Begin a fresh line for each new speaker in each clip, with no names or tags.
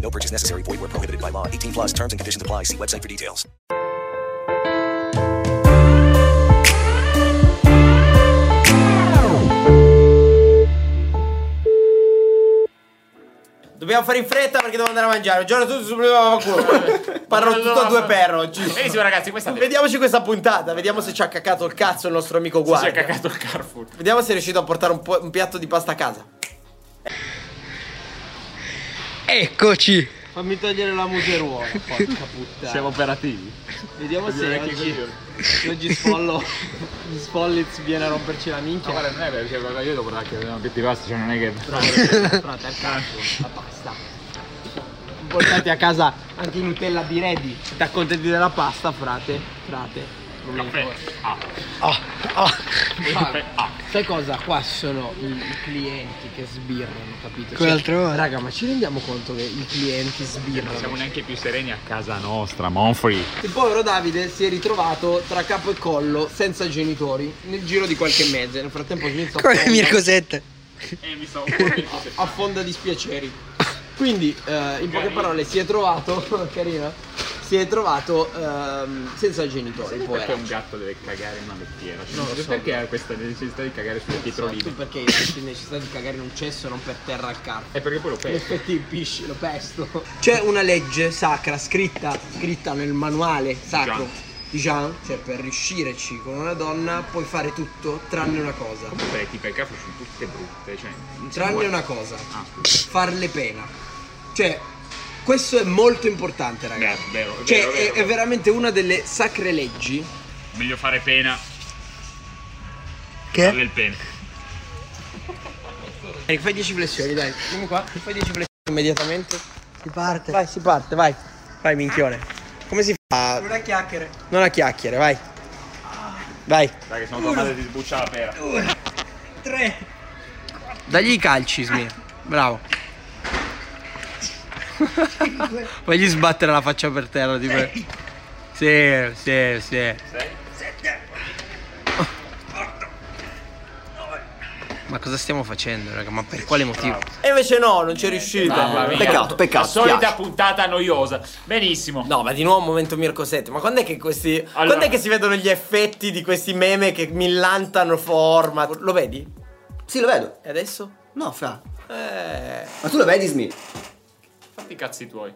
No purchase necessary. Void where prohibited by law. 18 plus terms and conditions apply. See website for details.
Dobbiamo fare in fretta perché devo andare a mangiare. Giorno tutto su Parlo tutto a due per oggi.
Benissimo, ragazzi, questa
Vediamoci questa puntata, vediamo se ci ha caccato il cazzo il nostro amico
Si è
guardia.
cagato il Carrefour.
Vediamo se è riuscito a portare un, po- un piatto di pasta a casa.
Eccoci!
Fammi togliere la museruola, porca puttana.
Siamo operativi.
Vediamo se oggi,
coglioni.
oggi Sfollo Sfollitz viene a romperci la minchia.
guarda, non è vero, cioè, guarda, io guardare che non di pasta, cioè non è che.
Frate, al cazzo, la pasta. Portati a casa anche i Nutella di Ready. Ti accontenti della pasta, frate. Frate. Non
Caffè.
importa.
Ah. Caffè. Ah.
Sai cosa? Qua sono i, clienti che sbirrano, capito?
L'altra volta.
Raga, ma ci rendiamo conto che i clienti
Non
sbirrano?
siamo neanche più sereni a casa nostra, Monfrey.
Il povero Davide si è ritrovato tra capo e collo, senza genitori, nel giro di qualche mese. Nel frattempo Smith
Come
affonda-
Mirko Sette.
Eh, mi stavo un po'
affonda di spiaceri. Quindi, eh, in poche parole, si è trovato, carina, si è trovato ehm, senza genitori.
Perché
Povero.
un gatto deve cagare in una lettiera? Cioè,
Non lo so.
perché ha questa necessità di cagare sulle pietroline?
perché hai necessità di cagare in un cesso non per terra al carpo?
E perché poi lo pesca?
effetti il pisci, lo pesto. C'è una legge sacra scritta, scritta nel manuale sacro
Jean.
di Jean, cioè per riuscirci con una donna puoi fare tutto tranne una cosa.
Comunque tipo i caffè sono tutte brutte, cioè.
Tranne una cosa,
Ah,
farle pena. Cioè, questo è molto importante, ragazzi.
Beh, vero, è
Cioè,
vero,
è,
vero,
è veramente una delle sacre leggi.
Meglio fare pena.
Che?
Darle il pene.
Eh, fai 10 flessioni, dai. Vieni qua, fai 10 flessioni immediatamente.
Si parte.
Vai, si parte, vai. Vai, minchione. Come si fa?
Una chiacchiere.
Non a chiacchiere, vai. Vai.
Dai che sono tua madre ti sbuccia la pera.
Tre.
Dagli i calci, Smir. Bravo. Fagli sbattere la faccia per terra, tipo. Sì, sì, sì.
Sei?
Ma cosa stiamo facendo, raga? Ma per quale motivo?
E invece no, non ci è riuscito. Peccato, peccato.
La solita
spiace.
puntata noiosa. Benissimo.
No, ma di nuovo un momento Mirko 7. Ma quando è che questi.
Allora-
Quando è che si vedono gli effetti di questi meme che millantano format? Lo vedi?
Sì, lo vedo.
E adesso?
No, fra.
Eh.
Ma tu lo vedi, Smith?
Fatti i cazzi tuoi.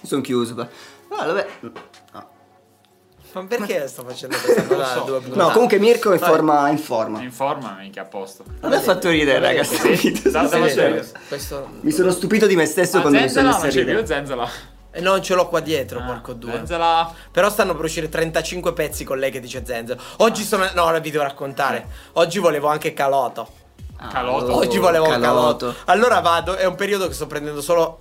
Mi sono chiuso. qua. No, lo vedo.
Ma perché sto facendo questa cosa
so.
No, comunque Mirko è in forma. In forma.
In forma, mica a posto.
Non mi ha fatto ridere, raga. sto video,
Stavo
sto facendo.
serio.
Questo.
Mi sono stupito di me stesso
Ma
quando mi sono
Zenzala
messo
non
a
c'è più
ridere.
Zenzala.
E non ce l'ho qua dietro,
Ah,
porco due.
Zenzala.
Però stanno per uscire 35 pezzi con lei che dice Zenzero. Oggi sono. No, ora vi devo raccontare. Oggi volevo anche Caloto.
Ah,
Calotto.
Oggi volevo
Calotto.
Caloto. Allora vado, è un periodo che sto prendendo solo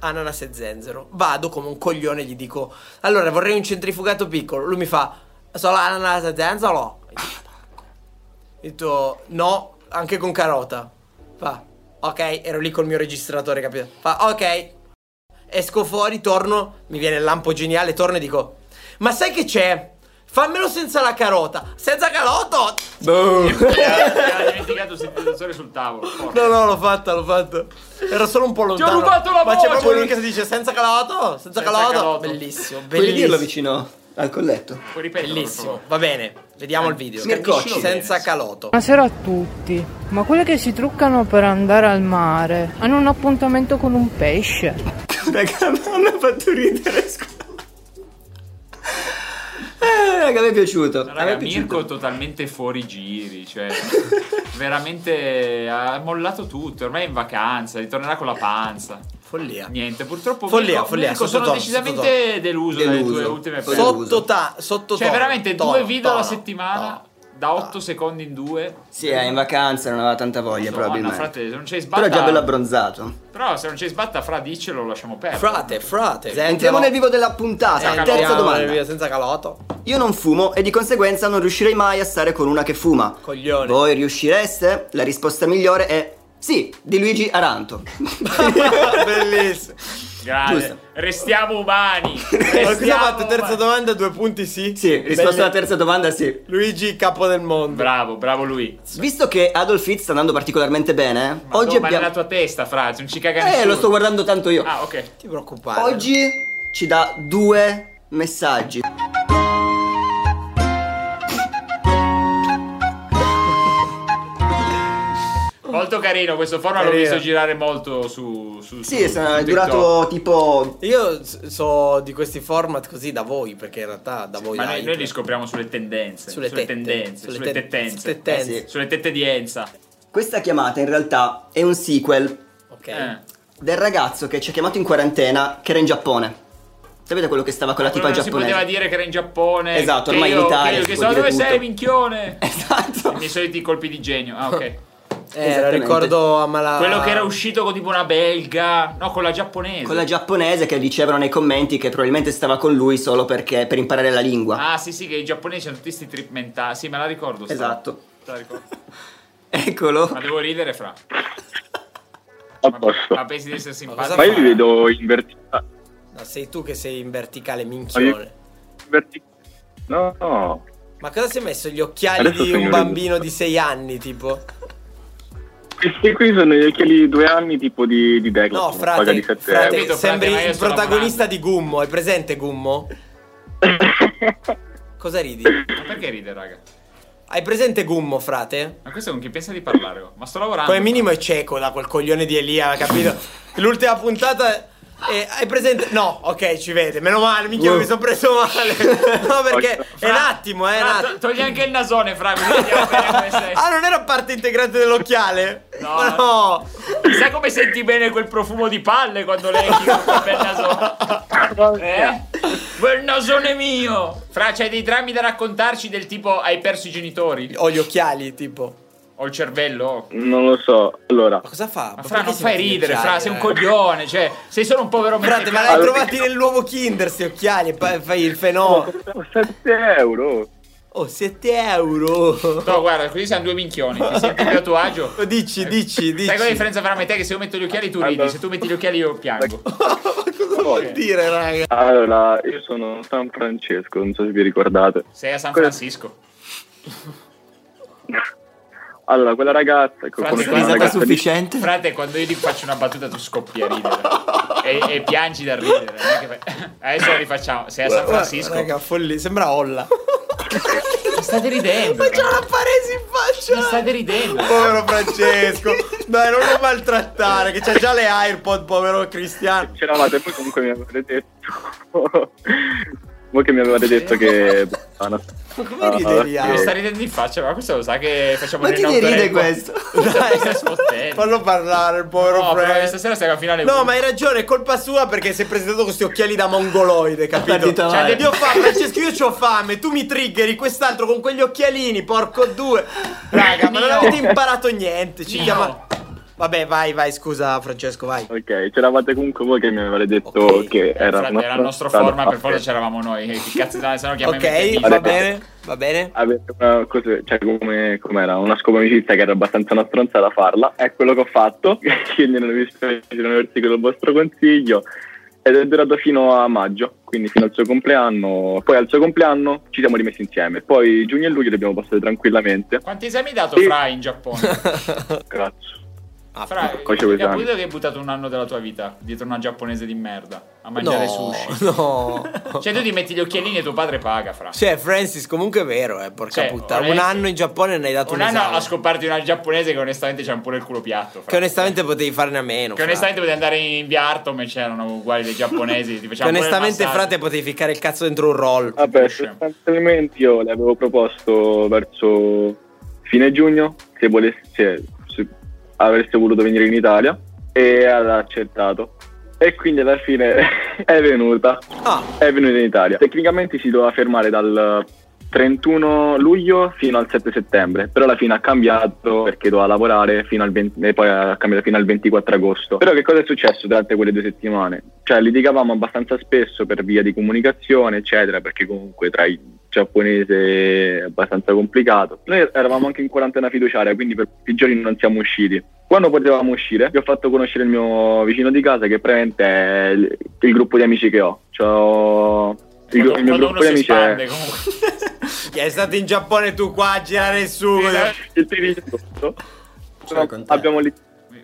ananas e zenzero. Vado come un coglione e gli dico: Allora vorrei un centrifugato piccolo. Lui mi fa: Solo ananas e zenzero? Ho detto: No, anche con carota. Fa: Ok, ero lì col mio registratore, capito? Fa: Ok. Esco fuori, torno, mi viene il lampo geniale, torno e dico: Ma sai che c'è? Fammelo senza la carota. Senza carota!
Mi ha dimenticato il sintetizzatore sul tavolo. Porca.
No, no, l'ho fatta, l'ho fatta. Era solo un po' lontano.
rubato la
Ma c'è
voce!
proprio lui che si dice senza calato, senza,
Senza
calato.
calato.
Bellissimo,
Puoi dirlo
bellissimo.
vicino al colletto.
Puoi ripetere,
Bellissimo. Va bene, vediamo il video.
Mircocci.
Senza caloto.
Buonasera a tutti. Ma quelli che si truccano per andare al mare hanno un appuntamento con un pesce.
Raga, non mi ha fatto ridere, scusa. Eh, raga, mi è piaciuto. a me
Raga,
è piaciuto.
Mirko totalmente fuori giri, cioè veramente ha mollato tutto, ormai è in vacanza, ritornerà con la panza.
Follia.
Niente, purtroppo
Follia,
Mirko,
follia,
Mirko, sono decisamente deluso, dalle
Deluso.
tue ultime.
Sotto ta, sotto
Cioè
tono,
veramente
tono,
due video alla
tono,
settimana. Da 8 secondi in 2.
Sì, è in vacanza, non aveva tanta voglia probabilmente.
frate, se non c'è
Però
sbatta.
è già bello abbronzato.
Però se non c'è sbatta, fra diccelo, lo lasciamo perdere.
Frate, frate.
Entriamo nel vivo della puntata.
Senza
Terza domanda.
video senza caloto.
Io non fumo e di conseguenza non riuscirei mai a stare con una che fuma.
Coglione.
Voi riuscireste? La risposta migliore è sì, di Luigi Aranto.
Bellissimo.
Grande.
Giusto.
Restiamo umani.
Ma cosa ha
Restiamo
fatto? Terza
umani.
domanda, due punti sì?
Sì, risposta
Belli-
alla terza domanda sì.
Luigi, capo del mondo.
Bravo, bravo lui.
Visto che Adolf Hitler sta andando particolarmente bene,
Ma
oggi
no, ma
abbiamo...
nella tua testa, fra, non ci caga
Eh,
nessuno.
lo sto guardando tanto io.
Ah, ok.
Ti preoccupare.
Oggi ci dà due messaggi.
Molto carino, questo format l'ho visto girare molto su, su
Sì, è
su
è
TikTok.
durato tipo...
Io so di questi format così da voi, perché in realtà da voi
Ma noi, noi li scopriamo sulle tendenze,
Sulle
sulle,
tette,
tendenze,
sulle
sulle,
te-
tettenze,
tettenze.
Eh sì.
sulle tette di Enza.
Questa chiamata in realtà è un sequel
Ok.
Eh.
del ragazzo che ci ha chiamato in quarantena che era in Giappone. Sapete quello che stava con la tipa
che non si
giapponese?
poteva dire che era in Giappone.
Esatto, ormai in
io-
Italia
Che, io- che so, dove
tutto."
sei, minchione?
Esatto.
I miei soliti colpi di genio. Ah, ok.
Eh, lo ricordo a mala...
Quello che era uscito con tipo una belga. No, con la giapponese.
Con la giapponese che dicevano nei commenti che probabilmente stava con lui solo perché per imparare la lingua.
Ah, sì, sì, che i giapponesi hanno tutti questi trip mentali. Sì, me la ricordo. sta-
Esatto.
te la ricordo.
Eccolo.
Ma devo ridere, fra.
A
Ma,
posto.
ma pensi di essere simpatico?
Ma io li vedo in verticale.
No, sei tu che sei in verticale, minchione.
Verti- no, no.
Ma cosa si è messo? Gli occhiali
Adesso
di un bambino di 6 anni, tipo?
Questi qui sono gli occhiali di due anni tipo di, di Declan.
No,
paga
frate,
di 7
frate,
frate,
sembri
io
il protagonista di Gummo. Hai presente Gummo?
euro.
Cosa ridi?
Ma perché ride, raga?
Hai presente Gummo, frate?
Ma questo con chi pensa di parlare? Ma sto lavorando.
Come minimo è cieco da quel coglione di Elia, capito? L'ultima puntata. Eh, hai presente? No, ok, ci vede. Meno male, minchia,
Uh.
mi sono preso male. No, perché è
Fra-
un attimo, eh. un
Fra, to- togli anche il nasone, fra, sei.
Ah, non era parte integrante dell'occhiale?
No.
No.
Sai come senti bene quel profumo di palle quando leghi con quel bel nasone? Eh? Quel nasone mio! Fra, c'hai dei drammi da raccontarci del tipo hai perso i genitori?
Ho gli occhiali, tipo.
O il cervello?
non lo so. Allora,
Ma cosa fa?
Ma fra, non fai ridere,
occhiali,
fra, sei un
eh?
coglione, cioè, sei solo un povero
Frate, ma l'hai
Allora-
trovati nell'uovo Kinder, sti occhiali, e poi fai il fenomeno.
7 euro.
Oh, 7 euro.
No, guarda, così siamo due minchioni, ti senti più a tuo agio?
Oh, Dici, dici, dici.
Sai qual è la differenza fra me e te? Che se io metto gli occhiali tu ridi, se tu metti gli occhiali io piango.
Cosa vuol dire, raga?
Allora, io sono San Francesco, non so se vi ricordate.
Sei a San
Que-
Francisco.
Allora, quella ragazza, ecco,
Frate,
una
Risata
ragazza di...
sufficiente?
Frate, quando io ti faccio una battuta tu scoppi a ridere. e, e piangi da ridere. Adesso la rifacciamo. Sei a San Francisco.
Raga, folli, sembra Olla.
Ma state ridendo.
Ma c'è una paresi in faccia.
state ridendo.
Povero Francesco. Dai, non lo maltrattare, che c'ha già le AirPod, povero Cristiano.
C'eravate, poi comunque mi avevate detto... Voi che mi avevate detto che... Ah, no.
Ma come ride Elia?
Mi sta ridendo in faccia, ma questo lo sa che facciamo
Ma chi ne ride questo?
Dai.
Fallo parlare, il povero
No,
Frank.
stasera stiamo a finale
No, ma hai ragione, è colpa sua perché si è presentato con questi occhiali da mongoloide, capito? Cioè, io fa, Francesco, io c'ho fame, tu mi triggeri, quest'altro con quegli occhialini, porco due. Raga, ma non avete imparato niente, ci chiama... Vabbè, vai, vai, scusa Francesco, vai.
Ok, c'eravate comunque voi che mi avevate detto
Ok.
che era,
Frate, era il nostro format, per forza c'eravamo noi. Che cazzo dai, se no chiamiamo
Ok, va bene, va bene.
Avete una cosa, cioè come com'era, una scopa amicizia che era abbastanza una stronzata farla, è quello che ho fatto, quindi non ho visto non aver seguito il vostro consiglio ed è durato fino a maggio, quindi fino al suo compleanno, poi al suo compleanno ci siamo rimessi insieme, poi giugno e luglio li abbiamo passati tranquillamente,
Quanti esami hai dato
Sì.
Fra in Giappone?
cazzo.
Fra,
Poi c'avevo
hai
esami.
capito che hai buttato un anno della tua vita dietro una giapponese di merda a mangiare
No,
sushi?
no.
Cioè tu ti metti gli occhialini e tuo padre paga, Fra.
Cioè, Francis, comunque è vero, eh, porca
Cioè,
puttana. Un anno in Giappone ne hai dato un,
un anno
esame.
a scoparti una giapponese che onestamente c'ha pure il culo piatto. Fra.
Che onestamente potevi farne a meno.
Che
frate.
onestamente potevi andare in via Artom e c'erano uguali dei giapponesi. Ti
Che onestamente, frate, potevi ficcare il cazzo dentro un roll.
Vabbè, sostanzialmente io le avevo proposto verso fine giugno se, volesse, avesse voluto venire in Italia e ha accettato. E quindi alla fine è venuta.
Ah,
È venuta in Italia. Tecnicamente si doveva fermare dal 31 luglio fino al 7 settembre, però alla fine ha cambiato perché doveva lavorare fino al 20, e poi ha cambiato fino al 24 agosto. Però che cosa è successo durante quelle due settimane? Cioè litigavamo abbastanza spesso per via di comunicazione, eccetera, perché comunque tra i giapponese è abbastanza complicato. Noi eravamo anche in quarantena fiduciaria, quindi per più giorni non siamo usciti. Quando potevamo uscire, vi ho fatto conoscere il mio vicino di casa, che praticamente è il, il gruppo di amici che ho. C'ho il,
Quando,
il mio gruppo di amici
espande
è
comunque.
Che è stato in Giappone tu qua a girare il sugo.
il.
Cioè, te.
Abbiamo lì.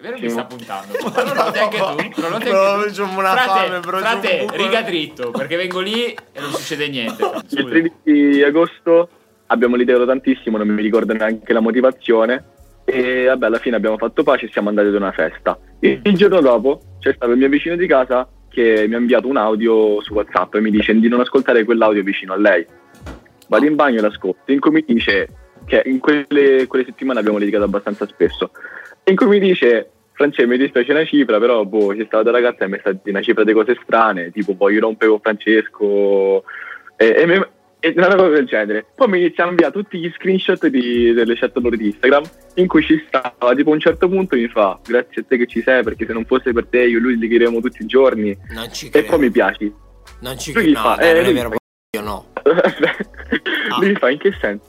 Vero mi
Sì.
sta puntando. Ma non lo noti anche tu? Non lo noti anche tu?
c'ho una
frate,
fame, bro,
frate, riga dritto, perché vengo lì e non succede niente.
Il
Scusa.
13 agosto abbiamo litigato tantissimo, non mi ricordo neanche la motivazione. E vabbè, alla fine abbiamo fatto pace e siamo andati ad una festa. Il, il giorno dopo c'è stato il mio vicino di casa che mi ha inviato un audio su WhatsApp e mi dice di non ascoltare quell'audio vicino a lei. Vado in bagno e l'ascolto. In cui mi dice che in quelle, quelle settimane abbiamo litigato abbastanza spesso. In cui mi dice. Francesco, mi dispiace una cifra, però boh, c'è stata una ragazza e mi è stata una cifra di cose strane, tipo poi rompe con Francesco e, e mi- e una cosa del genere. Poi mi inizia a inviare tutti gli screenshot di- delle chat loro di Instagram in cui ci stava, tipo a un certo punto mi fa grazie a te che ci sei perché se non fosse per te io e lui litigheremo tutti i giorni e poi mi piaci.
Non ci credo. No,
fa,
dai,
eh,
non è
lui
vero. Io no.
lui mi fa in che senso?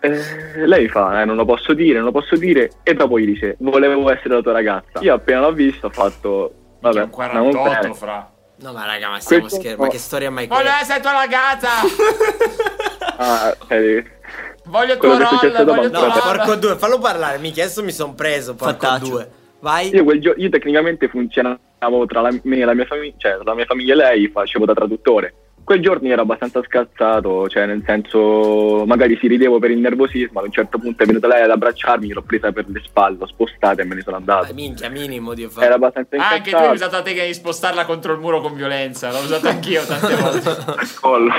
Eh, lei fa, eh, non lo posso dire, non lo posso dire e dopo gli dice volevo essere la tua ragazza. Io appena l'ho visto ho fatto, vabbè,
un
andiamo
48
bene.
fra.
No, ma raga, ma stiamo
Questo-
scherzando. Ma che storia mai
Voglio
quella?
essere tua ragazza!
Ah, eh,
Voglio
successo
roll, voglio il
No, porco due, fallo parlare, mica adesso mi son preso, porco due. Vai.
Io, quel gio- io tecnicamente funzionavo tra la, me e la mia famiglia, cioè tra la mia famiglia e lei, facevo da traduttore. Quel giorno ero abbastanza scazzato, cioè nel senso magari si ridevo per il nervosismo, ad un certo punto è venuta lei ad abbracciarmi, l'ho presa per le spalle, l'ho spostata e me ne sono andato.
minchia, minimo di
Era
fare.
abbastanza
Ah, anche tu hai
incazzato.
usato la tecnica di spostarla contro il muro con violenza. L'ho usato anch'io tante volte.
collo.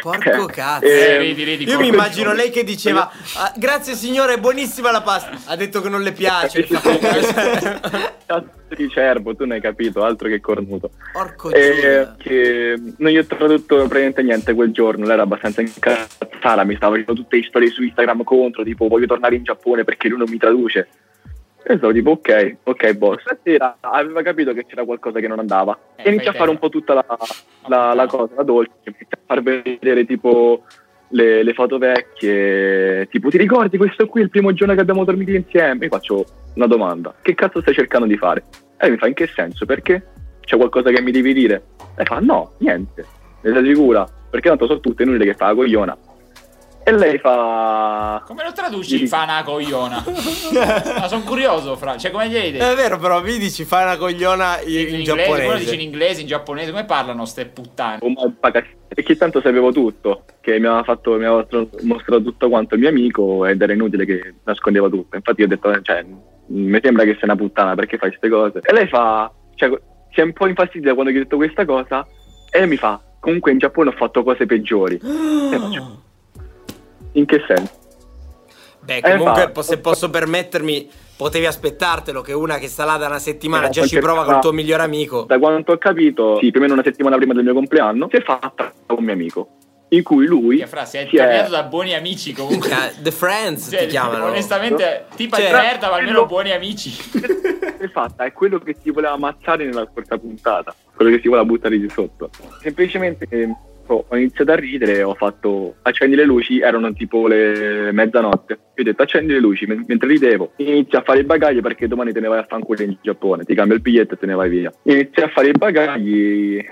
Porco cazzo.
Eh,
Eh,
ridi, ridi.
Io mi immagino lei che diceva "Ah, Grazie signore, è buonissima la pasta Ha detto che non le piace
Cazzo di cervo, tu ne hai capito, altro che cornuto.
Porco Giuda
che non gli ho tradotto praticamente niente quel giorno, lei era abbastanza incazzata, mi stava facendo tutte le storie su Instagram contro, tipo voglio tornare in Giappone perché lui non mi traduce. E stavo tipo ok, ok boss. Stasera aveva capito che c'era qualcosa che non andava
Eh,
e inizia a fare un po' tutta la, la- la cosa, la dolce, inizia a far vedere tipo le, le foto vecchie, tipo ti ricordi questo qui il primo giorno che abbiamo dormito insieme? Io faccio una domanda, che cazzo stai cercando di fare? E mi fa in che senso? Perché? C'è qualcosa che mi devi dire? E fa no, niente, ne sei sicura? Perché tanto sono tutte inutili che fa la cogliona. E lei fa...
Come lo traduci fa una cogliona? Ma sono curioso, fra. Cioè, come gli hai detto?
È vero però mi dici fai una cogliona in,
In,
in
inglese, quello dice in
giapponese
inglese, in giapponese, come parlano ste puttane?
"Oh, ma paga-". E che tanto sapevo tutto, che mi aveva, fatto, mi aveva mostrato tutto quanto il mio amico ed era inutile che nascondeva tutto. Infatti io ho detto, cioè, mi sembra che sei una puttana perché fai queste cose. E lei fa, cioè, si è un po' infastidita quando gli ho detto questa cosa e mi fa, comunque in Giappone ho fatto cose peggiori. E faccio, in che senso?
Beh comunque
infatti.
po- se posso permettermi Potevi aspettartelo che una che sta là da una settimana
Eh,
già ci prova col
no.
tuo migliore amico
Da quanto ho capito, sì, più o meno una settimana prima del mio compleanno, si è fatta con un mio amico. In cui lui
Che fra,
si è-
cambiato da buoni amici comunque.
The Friends
Cioè,
ti chiamano
Onestamente, tipa
Cioè,
di merda, ma almeno buoni amici.
si è fatta, è quello che si voleva ammazzare nella scorsa puntata, quello che si voleva buttare di sotto. Semplicemente eh, ho ho iniziato a ridere ho fatto accendi le luci, erano tipo le mezzanotte. Io ho detto accendi le luci men- mentre ridevo. Inizia a fare i bagagli perché domani te ne vai a fanculo in Giappone, ti cambio il biglietto e te ne vai via. Inizia a fare i bagagli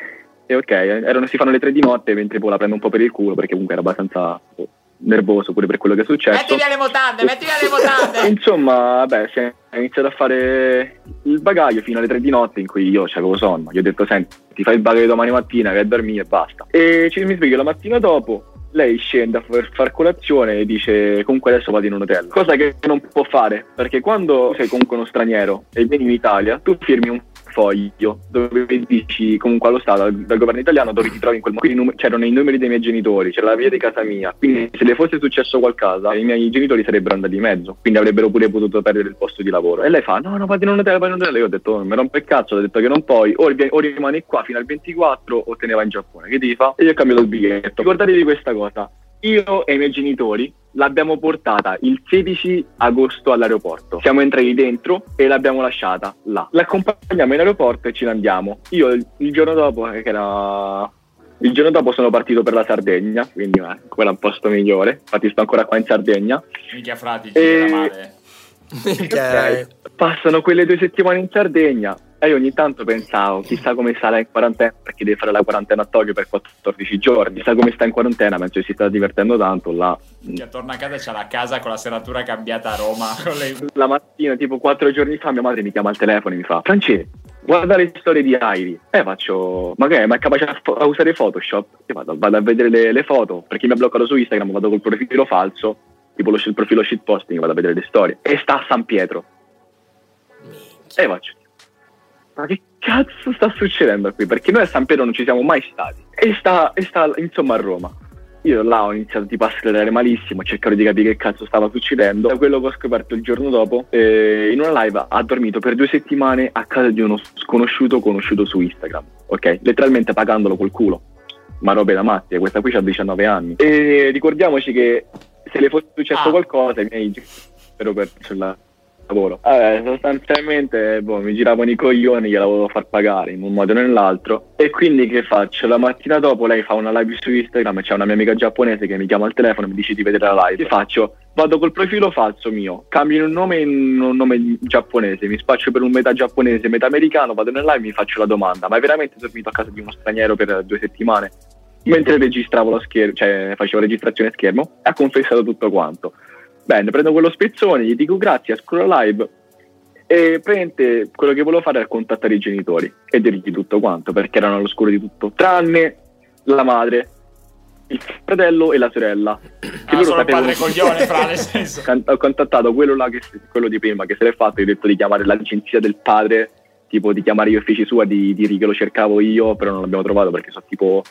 e ok, erano, si fanno le tre di notte mentre poi la prendo un po' per il culo perché comunque era abbastanza oh, nervoso pure per quello che è successo.
Metti via le mutande, metti via le mutande.
Insomma, beh, si è iniziato a fare il bagaglio fino alle 3 di notte in cui io avevo sonno. Gli ho detto, senti, ti fai il bagaglio domani mattina, vai a dormire e basta. E ci mi sveglio la mattina dopo, lei scende far, far colazione e dice, comunque adesso vado in un hotel. Cosa che non può fare, perché quando sei comunque uno straniero e vieni in Italia, tu firmi un foglio dove dici comunque allo Stato, dal, dal governo italiano, dove ti trovi in quel momento. Num- c'erano i numeri dei miei genitori, c'era la via di casa mia. Quindi se le fosse successo qualcosa, i miei genitori sarebbero andati in mezzo. Quindi avrebbero pure potuto perdere il posto di lavoro. E lei fa: No, no, hotel, vai in un hotel. Io ho detto: Mi rompe il cazzo, ho detto che non puoi. O, o rimani qua fino al 24 o te ne vai in Giappone. Che devi fa? E io ho cambiato il biglietto. Ricordatevi questa cosa. Io e i miei genitori l'abbiamo portata il 16 agosto all'aeroporto. Siamo entrati dentro e l'abbiamo lasciata là. L'accompagniamo in aeroporto e ce ne andiamo. Io il, giorno dopo, eh, che era il giorno dopo sono partito per la Sardegna, quindi eh, quello è un posto migliore. Infatti sto ancora qua in Sardegna.
Minchia frati,
E-
male.
Minchia,
Ok. Passano quelle due settimane in Sardegna io ogni tanto pensavo, chissà come sarà in quarantena, perché deve fare la quarantena a Tokyo per 14 giorni. Chissà come sta in quarantena, penso che si sta divertendo tanto là.
Minchia, torna a casa e c'ha la casa con la serratura cambiata a Roma. Le...
La mattina, tipo 4 giorni fa, mia madre mi chiama al telefono e mi fa: Francesco, guarda le storie di Ivy. E faccio: Ma che è? Ma è capace a, a usare Photoshop? Io vado, vado a vedere le, le foto perché mi ha bloccato su Instagram. Vado col profilo falso, tipo lo, il profilo shitposting, vado a vedere le storie. E sta a San Pietro. E faccio: Ma che cazzo sta succedendo qui? Perché noi a San Pietro non ci siamo mai stati. E sta, e sta insomma a Roma. Io là ho iniziato tipo a sclerare malissimo, cercare di capire che cazzo stava succedendo. Da quello che ho scoperto il giorno dopo, eh, in una live ha dormito per due settimane a casa di uno sconosciuto conosciuto su Instagram, ok? Letteralmente pagandolo col culo. Ma robe da matti, e questa qui ha 19 anni. E ricordiamoci che se le fosse successo
Ah.
qualcosa, i miei spero per il lavoro. Vabbè, sostanzialmente boh, mi giravano i coglioni, gliela volevo far pagare in un modo o nell'altro. E quindi che faccio? La mattina dopo lei fa una live su Instagram, c'è una mia amica giapponese che mi chiama al telefono e mi dice di vedere la live. Che faccio? Vado col profilo falso mio, cambio un nome in un nome giapponese, mi spaccio per un metà giapponese, metà americano, vado nel live e mi faccio la domanda, ma hai veramente dormito a casa di uno straniero per due settimane? Mentre registravo lo schermo, cioè facevo registrazione schermo, ha confessato tutto quanto. Bene, prendo quello spezzone, gli dico grazie, esco la live e praticamente quello che volevo fare era contattare i genitori e dirgli tutto quanto, perché erano all'oscuro di tutto, tranne la madre, il fratello e la sorella. Che
Ah,
loro sapevano-
padre coglione, fra, nel senso.
Ho contattato quello là che quello di prima che se l'è fatto, gli ho detto di chiamare l'agenzia del padre, tipo di chiamare gli uffici sua, di dire che lo cercavo io, però non l'abbiamo trovato perché so tipo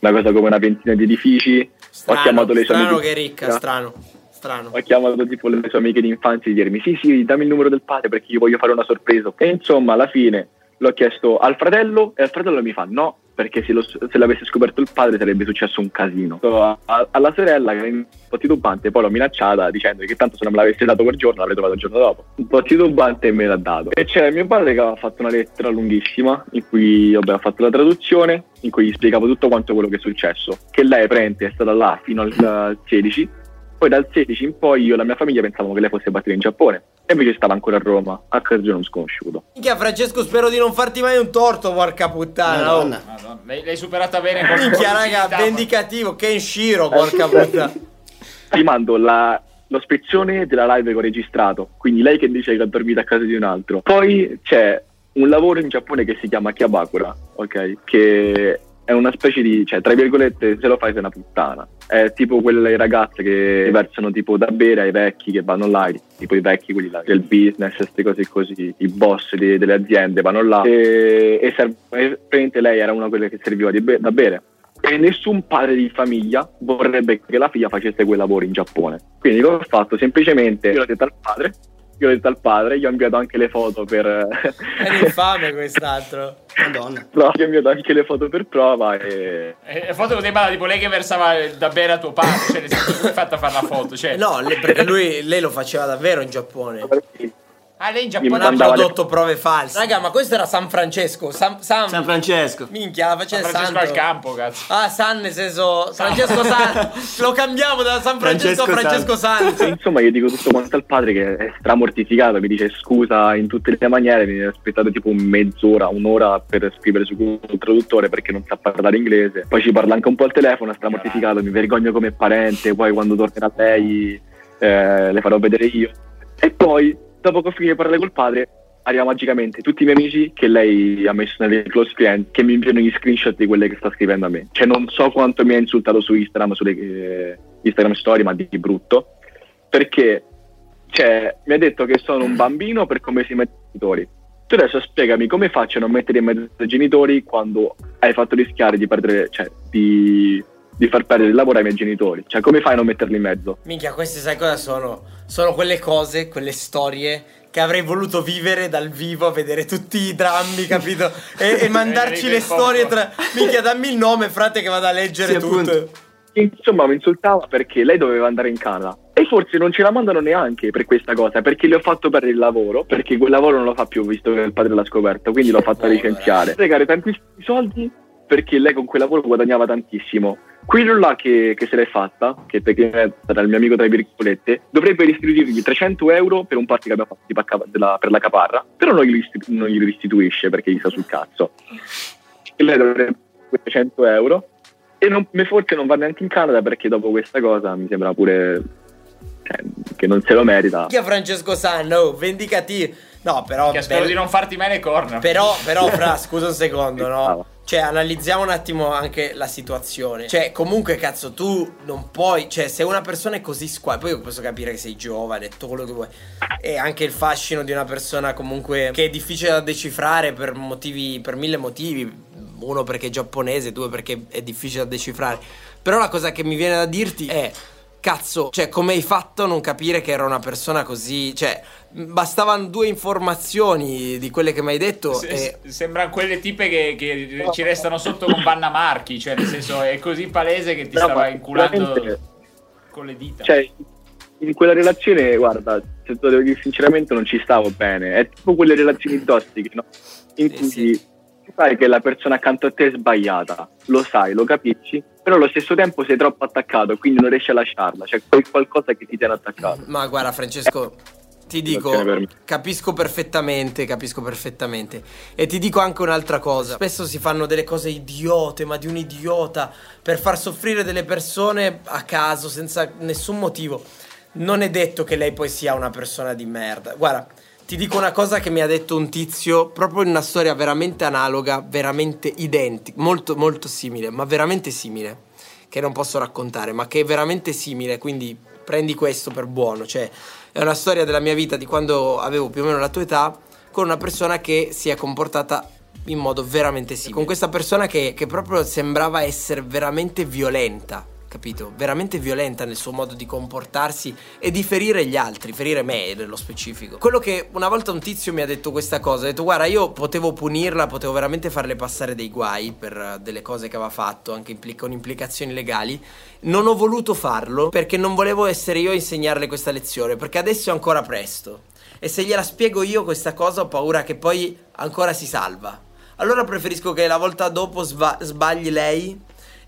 una cosa come una ventina di edifici.
Strano,
ho chiamato le sue
strano
amiche-
che è ricca, strano. Strano.
ho chiamato tipo le sue amiche di infanzia di dirmi sì sì dammi il numero del padre perché gli voglio fare una sorpresa. E insomma alla fine l'ho chiesto al fratello e il fratello mi fa no perché se, lo- se l'avesse scoperto il padre sarebbe successo un casino. A- a- alla sorella che è un po' titubante poi l'ho minacciata dicendo che tanto se non me l'avesse dato quel giorno l'avrei trovato il giorno dopo. Un po' titubante me l'ha dato. E c'era mio padre che aveva fatto una lettera lunghissima in cui vabbè, ho fatto la traduzione in cui gli spiegavo tutto quanto quello che è successo. Che lei prende è stata là fino al al 16 poi dal 16 in poi io e la mia famiglia pensavamo che lei fosse partita in Giappone e invece stava ancora a Roma a casa di uno sconosciuto.
Minchia, Francesco, spero di non farti mai un torto, porca puttana. oh.
Madonna.
Madonna, l'hai, l'hai superata bene con
Minchia, raga, vendicativo, Kenshiro, porca puttana.
Ti mando la- lo spezzone della live che ho registrato, quindi lei che dice che ha dormito a casa di un altro. Poi c'è un lavoro in Giappone che si chiama Kyabakura, ok? Che è una specie di, cioè, tra virgolette, se lo fai sei una puttana. È tipo quelle ragazze che versano tipo da bere ai vecchi che vanno là, tipo i vecchi, quelli là, del business, queste cose così, i boss di- delle aziende vanno là e, e praticamente lei era una di quelle che serviva be- da bere e nessun padre di famiglia vorrebbe che la figlia facesse quel lavoro in Giappone. Quindi cosa ho fatto? Semplicemente io l'ho detto al padre, detto al padre, gli ho inviato anche le foto per...
È un infame quest'altro.
Madonna.
No, gli ho inviato anche le foto per prova e...
E e foto così bella, tipo lei che versava da bere a tuo padre, cioè nel senso come hai fatto a fare la foto? Cioè,
No, le- perché lui, lei lo faceva davvero in Giappone.
Ah, lei in Giappone
ha
mandava le-
prodotto prove false. Raga, ma questo era San Francesco. San, San,
San Francesco.
Minchia, la faceva
Francesco
santo.
al campo, cazzo.
Ah, San nel senso Francesco San. Lo cambiamo da San Francesco a
Francesco
Francesco San.
Insomma, io dico tutto quanto al padre che è stramortificato, mi dice scusa in tutte le maniere, mi ha aspettato tipo mezz'ora, un'ora per scrivere su Google traduttore perché non sa parlare inglese. Poi ci parla anche un po' al telefono, è stramortificato, mi vergogno come parente, poi quando tornerà lei eh, le farò vedere io. E poi, dopo che ho finito di parlare col padre, arriva magicamente tutti i miei amici che lei ha messo nelle close friend che mi inviano gli screenshot di quelle che sta scrivendo a me. Cioè non so quanto mi ha insultato su Instagram, sulle eh, Instagram story, ma di brutto. Perché cioè, mi ha detto che sono un bambino per come si mettono i genitori. Tu adesso spiegami come faccio a non mettere in mezzo i genitori quando hai fatto rischiare di perdere, cioè di, di far perdere il lavoro ai miei genitori. Cioè, come fai a non metterli in mezzo?
Minchia, queste sai cosa sono? Sono quelle cose, quelle storie che avrei voluto vivere dal vivo vedere tutti i drammi, capito? E, e mandarci le storie tra. Minchia, dammi il nome, frate, che vado a leggere
Sì,
tutto.
appunto. Insomma, mi insultava perché lei doveva andare in Canada. E forse non ce la mandano neanche per questa cosa, perché le ho fatto perdere il lavoro, perché quel lavoro non lo fa più visto che il padre l'ha scoperto, quindi l'ho fatta licenziare. Pregare tantissimi soldi perché lei con quel lavoro guadagnava tantissimo. Quello là che, che se l'è fatta, che tecnicamente era il mio amico tra virgolette, dovrebbe restituirgli 300 euro per un party che abbiamo fatto della- per la caparra, però non gli, restitu- non gli restituisce perché gli sta sul cazzo. E lei dovrebbe 300 euro e non, forse non va neanche in Canada perché dopo questa cosa mi sembra pure cioè, che non se lo merita.
Chi è Francesco Sanno? Oh, vendicativo. No, però.
Che spero
beh,
di non farti mai le corna.
Però, però, fra, scusa un secondo, no? Cioè, analizziamo un attimo anche la situazione. Cioè, comunque, cazzo, tu non puoi. Cioè, se una persona è così squadra. Poi io posso capire che sei giovane, tutto quello che vuoi. E anche il fascino di una persona, comunque, che è difficile da decifrare per motivi. per mille motivi. Uno perché è giapponese, due perché è difficile da decifrare. Però la cosa che mi viene da dirti è. Cazzo, cioè, come hai fatto a non capire che era una persona così? Cioè, bastavano due informazioni di quelle che mi hai detto.
Se-
e...
se- Sembrano quelle tipe che, che ci restano sotto con Vanna Marchi, cioè nel senso è così palese che ti
Però,
stava inculando con le dita.
Cioè, in quella relazione, guarda, se te devo dire sinceramente non ci stavo bene. È tipo quelle relazioni tossiche, no? In
Sì,
cui
sì.
tu sai che la persona accanto a te è sbagliata, lo sai, lo capisci, però allo stesso tempo sei troppo attaccato, quindi non riesci a lasciarla. Cioè, quel qualcosa che ti tiene attaccato.
Ma guarda, Francesco, ti dico, capisco perfettamente, capisco perfettamente. E ti dico anche un'altra cosa. Spesso si fanno delle cose idiote, ma di un idiota, per far soffrire delle persone a caso, senza nessun motivo. Non è detto che lei poi sia una persona di merda. Guarda, ti dico una cosa che mi ha detto un tizio, proprio in una storia veramente analoga, veramente identica, molto, molto simile, ma veramente simile che non posso raccontare, ma che è veramente simile, quindi prendi questo per buono, cioè è una storia della mia vita di quando avevo più o meno la tua età con una persona che si è comportata in modo veramente simile. Con questa persona che, che proprio sembrava essere veramente violenta, capito? Veramente violenta nel suo modo di comportarsi e di ferire gli altri, ferire me nello specifico. Quello che una volta un tizio mi ha detto questa cosa, ha detto guarda io potevo punirla, potevo veramente farle passare dei guai per eh, delle cose che aveva fatto, anche con implicazioni legali. Non ho voluto farlo perché non volevo essere io a insegnarle questa lezione, perché adesso è ancora presto. E se gliela spiego io questa cosa ho paura che poi ancora si salva. Allora preferisco che la volta dopo sba- sbagli lei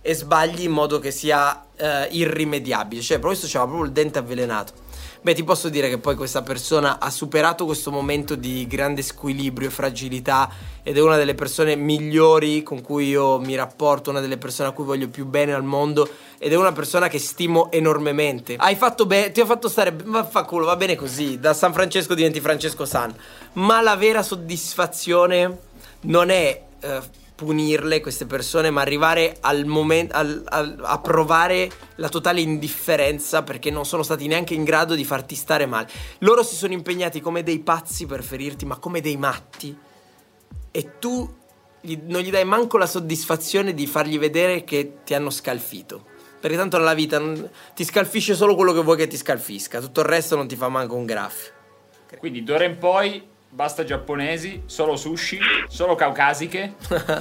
e sbagli in modo che sia eh, irrimediabile. Cioè, proprio questo c'era proprio il dente avvelenato. Beh, ti posso dire che poi questa persona ha superato questo momento di grande squilibrio e fragilità ed è una delle persone migliori con cui io mi rapporto, una delle persone a cui voglio più bene al mondo ed è una persona che stimo enormemente. Hai fatto bene, ti ho fatto stare, ma fa culo, va bene così, da San Francesco diventi Francesco San, ma la vera soddisfazione non è eh, punirle queste persone, ma arrivare al momento a provare la totale indifferenza perché non sono stati neanche in grado di farti stare male. Loro si sono impegnati come dei pazzi per ferirti, ma come dei matti. E tu gli- non gli dai manco la soddisfazione di fargli vedere che ti hanno scalfito. Perché tanto nella vita non- ti scalfisce solo quello che vuoi che ti scalfisca, tutto il resto non ti fa manco un graffio.
Quindi d'ora in poi basta giapponesi, solo sushi, solo caucasiche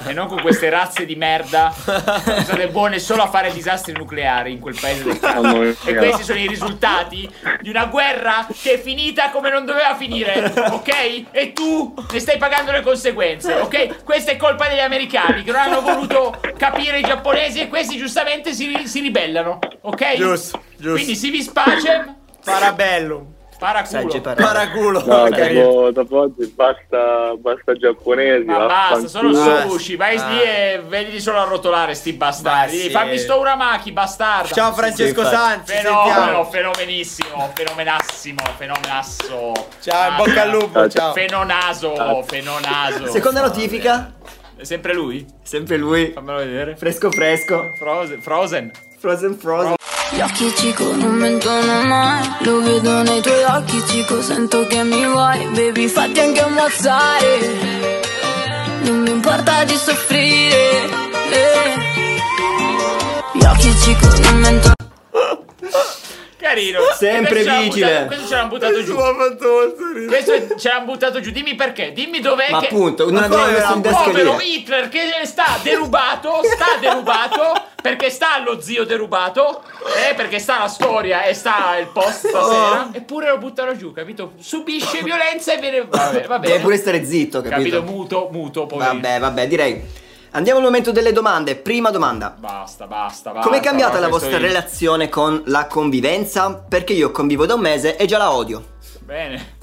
e non con queste razze di merda che sono buone solo a fare disastri nucleari in quel paese del cazzo.
mia.
E questi sono i risultati di una guerra che è finita come non doveva finire, ok? E tu ne stai pagando le conseguenze, ok? Questa è colpa degli americani che non hanno voluto capire i giapponesi e questi giustamente si, si ribellano, ok?
Giusto, giusto.
Quindi si vi spacem,
Parabellum.
Paraculo.
Paraculo.
No,
carino.
dopo, dopo oggi basta, basta giapponesi.
Ma basta, sono sushi. Vai
Ah.
lì e vedili solo a rotolare, sti bastardi.
Sì.
Fammi sto Uramaki, bastardo.
Ciao Francesco
Sì.
Sanci,
Fenomeno, fenomenissimo, fenomenassimo, fenomenasso.
Ciao, in bocca al lupo, ciao.
Fenonaso, fenonaso.
Seconda notifica,
È sempre lui?
sempre lui.
Fammelo vedere.
Fresco fresco.
Frozen. Frozen.
Frozen Frozen.
Gli occhi cico non mentono mai Lo vedo nei tuoi occhi cico Sento che mi vuoi Baby fatti anche ammazzare Non mi importa di soffrire eh. Gli occhi cico non mentono
Carino.
Sempre
Questo
vigile.
buttato- Questo ce l'hanno buttato giù. Questo ce l'hanno buttato giù. Dimmi perché. Dimmi dov'è
Ma
che.
appunto, non abbiamo messo in
Povero. Hitler che sta derubato, sta derubato, perché sta lo zio derubato, eh, perché sta la storia e sta il post stasera, eppure lo buttano giù, capito? Subisce violenza e viene... Vabbè, va
Deve pure stare zitto,
Capito?
capito?
Muto, muto, poverino.
Vabbè, vabbè, direi. Andiamo al momento delle domande. Prima domanda.
Basta, basta, basta.
Com'è cambiata la vostra
io-
relazione con la convivenza? Perché io convivo da un mese e già la odio.
Bene.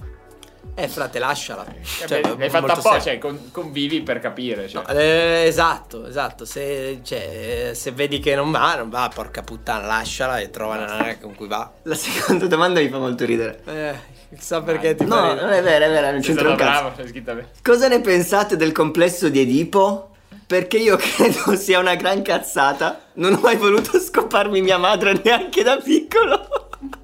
Eh, frate, lasciala.
Eh,
Cioè,
l'hai fatta
semplice.
cioè con- convivi per capire. Cioè.
Eh, esatto, esatto. Se, cioè, se vedi che non va, non va, porca puttana, lasciala e trova una nana con cui va.
La seconda domanda mi fa molto ridere.
Eh, chissà perché ti
No, non è vero, è vero, non c'entra un cazzo.
bravo, bene.
Cosa ne pensate del complesso di Edipo? Perché io credo sia una gran cazzata. Non ho mai voluto scoparmi mia madre neanche da piccolo.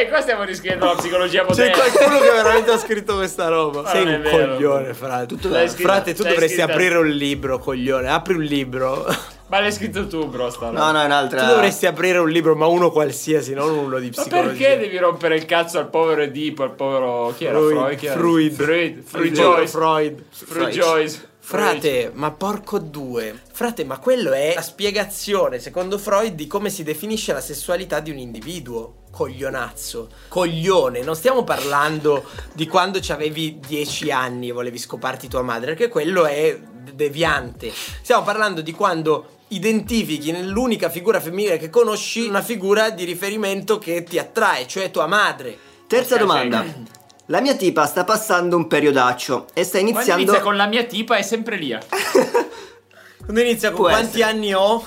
Eh, qua stiamo riscrivendo la psicologia
C'è
moderna.
qualcuno che veramente ha scritto questa roba.
Ma
Sei un
vero.
coglione, frate.
Tutto
scritta-
Frate, tu dovresti
scritta-
aprire un libro, coglione. Apri un libro.
Ma l'hai scritto tu, bro, sta roba.
No, no, è un'altra.
Tu dovresti aprire un libro, ma uno qualsiasi, non uno di
Ma
psicologia.
perché devi rompere il cazzo al povero Edipo, al povero... Chi era?
Freud,
Freud? Era?
Freud.
Freud. Freud
Il povero
Joyce.
Freud.
Freud Joyce.
Frate, ma porco due. Frate, ma quello è la spiegazione, secondo Freud, di come si definisce la sessualità di un individuo. Coglionazzo. Coglione. Non stiamo parlando di quando avevi 10 anni e volevi scoparti tua madre, perché quello è deviante. Stiamo parlando di quando identifichi nell'unica figura femminile che conosci una figura di riferimento che ti attrae, cioè tua madre.
Terza domanda. La mia tipa sta passando un periodaccio e sta
Quando
iniziando.
inizia con la mia tipa è sempre lì. eh.
Quando inizia con
Può
quanti
essere.
anni ho?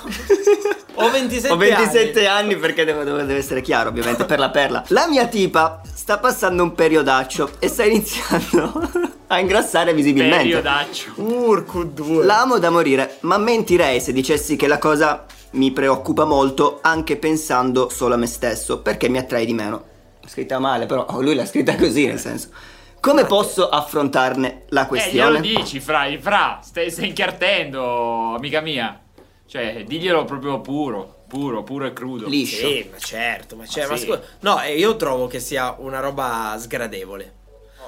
Ho 27,
Ho 27 anni, perché deve, deve- deve essere chiaro, ovviamente, per la perla. La mia tipa sta passando un periodaccio e sta iniziando a ingrassare visibilmente.
Periodaccio.
Urco 2.
La amo da morire, ma mentirei se dicessi che la cosa mi preoccupa molto, anche pensando solo a me stesso, perché mi attrae di meno. Scritta male, però lui l'ha scritta così, nel senso. Come posso affrontarne la
Eh, glielo
questione?
dici, fra, fra, stai, stai inchiartendo, amica mia. Cioè, diglielo proprio puro, puro, puro e crudo.
Liscio.
Sì, ma certo, ma, cioè,
Ma
ma
sì.
scusa. No, eh, io trovo che sia una roba sgradevole.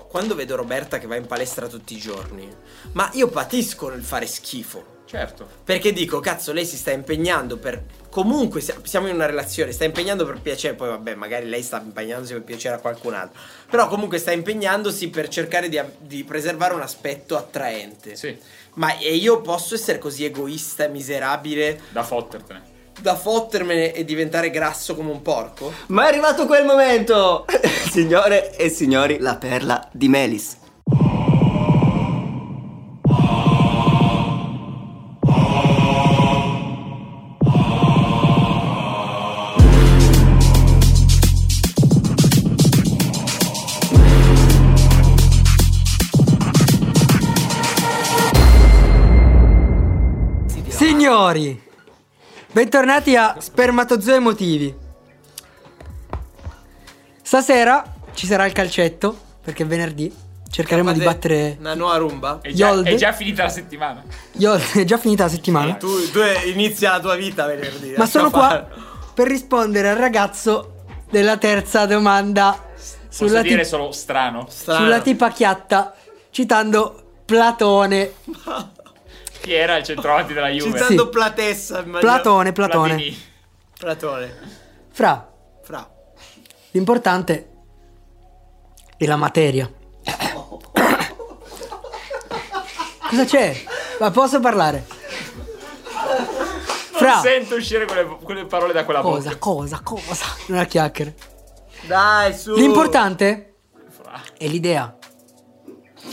Quando vedo Roberta che va in palestra tutti i giorni, ma io patisco nel fare schifo.
Certo.
Perché dico, cazzo, lei si sta impegnando per. Comunque sia- siamo in una relazione, sta impegnando per piacere. Poi, vabbè, magari lei sta impegnandosi per piacere a qualcun altro. Però, comunque, sta impegnandosi per cercare di, di preservare un aspetto attraente.
Sì,
Ma e io posso essere così egoista e miserabile
da fottertene.
da fottermene e diventare grasso come un porco?
Ma è arrivato quel momento! Signore e signori, la perla di Melis.
Signori, bentornati a Spermatozoo Emotivi. Stasera ci sarà il calcetto, perché è venerdì. Cercheremo di battere
Una nuova rumba?
È già, è già finita la settimana.
Io è già finita la settimana.
Tu, tu inizia la tua vita venerdì.
Ma
lascia
sono qua per rispondere al ragazzo della terza domanda
Posso
sulla,
dire solo strano.
Strano.
sulla tipa chiatta, citando Platone.
Chi era il centravanti della Juve?
Citando
Sì.
Platessa, immagino.
Platone, Platone.
Platini.
Platone.
Fra,
Fra.
l'importante è la materia. Cosa c'è? Ma posso parlare?
Non
Fra,
sento uscire quelle, quelle parole da quella
cosa,
bocca.
cosa, cosa? Non a chiacchiere.
Dai, su.
L'importante
Fra.
è l'idea,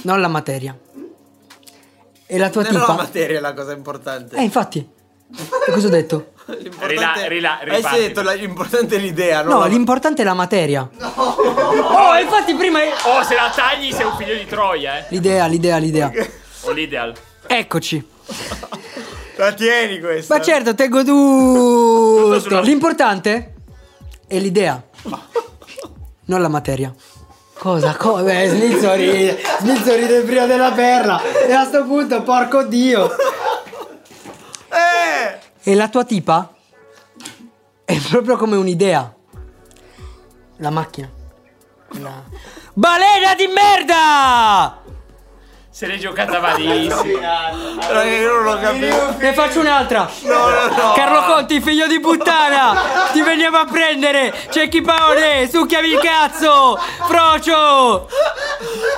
non la materia. E la tua
Non è la
tipa...
materia è la cosa importante.
Eh, infatti. E cosa ho detto?
L'importante
Rila- rila-
Hai
ripatti.
detto la- l'importante è l'idea, no?
No, l'importante è la materia. Oh, infatti prima... è-
Oh, se la tagli sei un figlio di Troia, eh.
L'idea, l'idea, l'idea.
O l'ideal.
Eccoci.
La tieni questa.
Ma certo, tengo
Tutto
L'importante è l'idea, non la materia. Cosa? Come? Smizzo ride, Smizzo ride prima della perla. E a sto punto, porco dio.
Eh!
E la tua tipa è proprio come un'idea. La macchina. La... Balena di merda!
Se l'è giocata malissimo.
Raga, io non l'ho capito.
Ne faccio un'altra.
No, no, no.
Carlo Conti, figlio di puttana! Ti veniamo a prendere! C'è chi paone! Succhiami il cazzo! Frocio!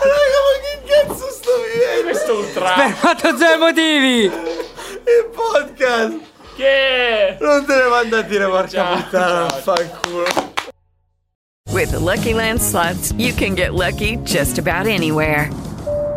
Raga, ma che cazzo sto vivendo?
Questo ultra.
Spermatozoi motivi!
Il podcast.
Che?
Non te ne manda a dire porca
Ciao,
puttana, fanculo.
With the Lucky Land slots, you can get lucky just about anywhere.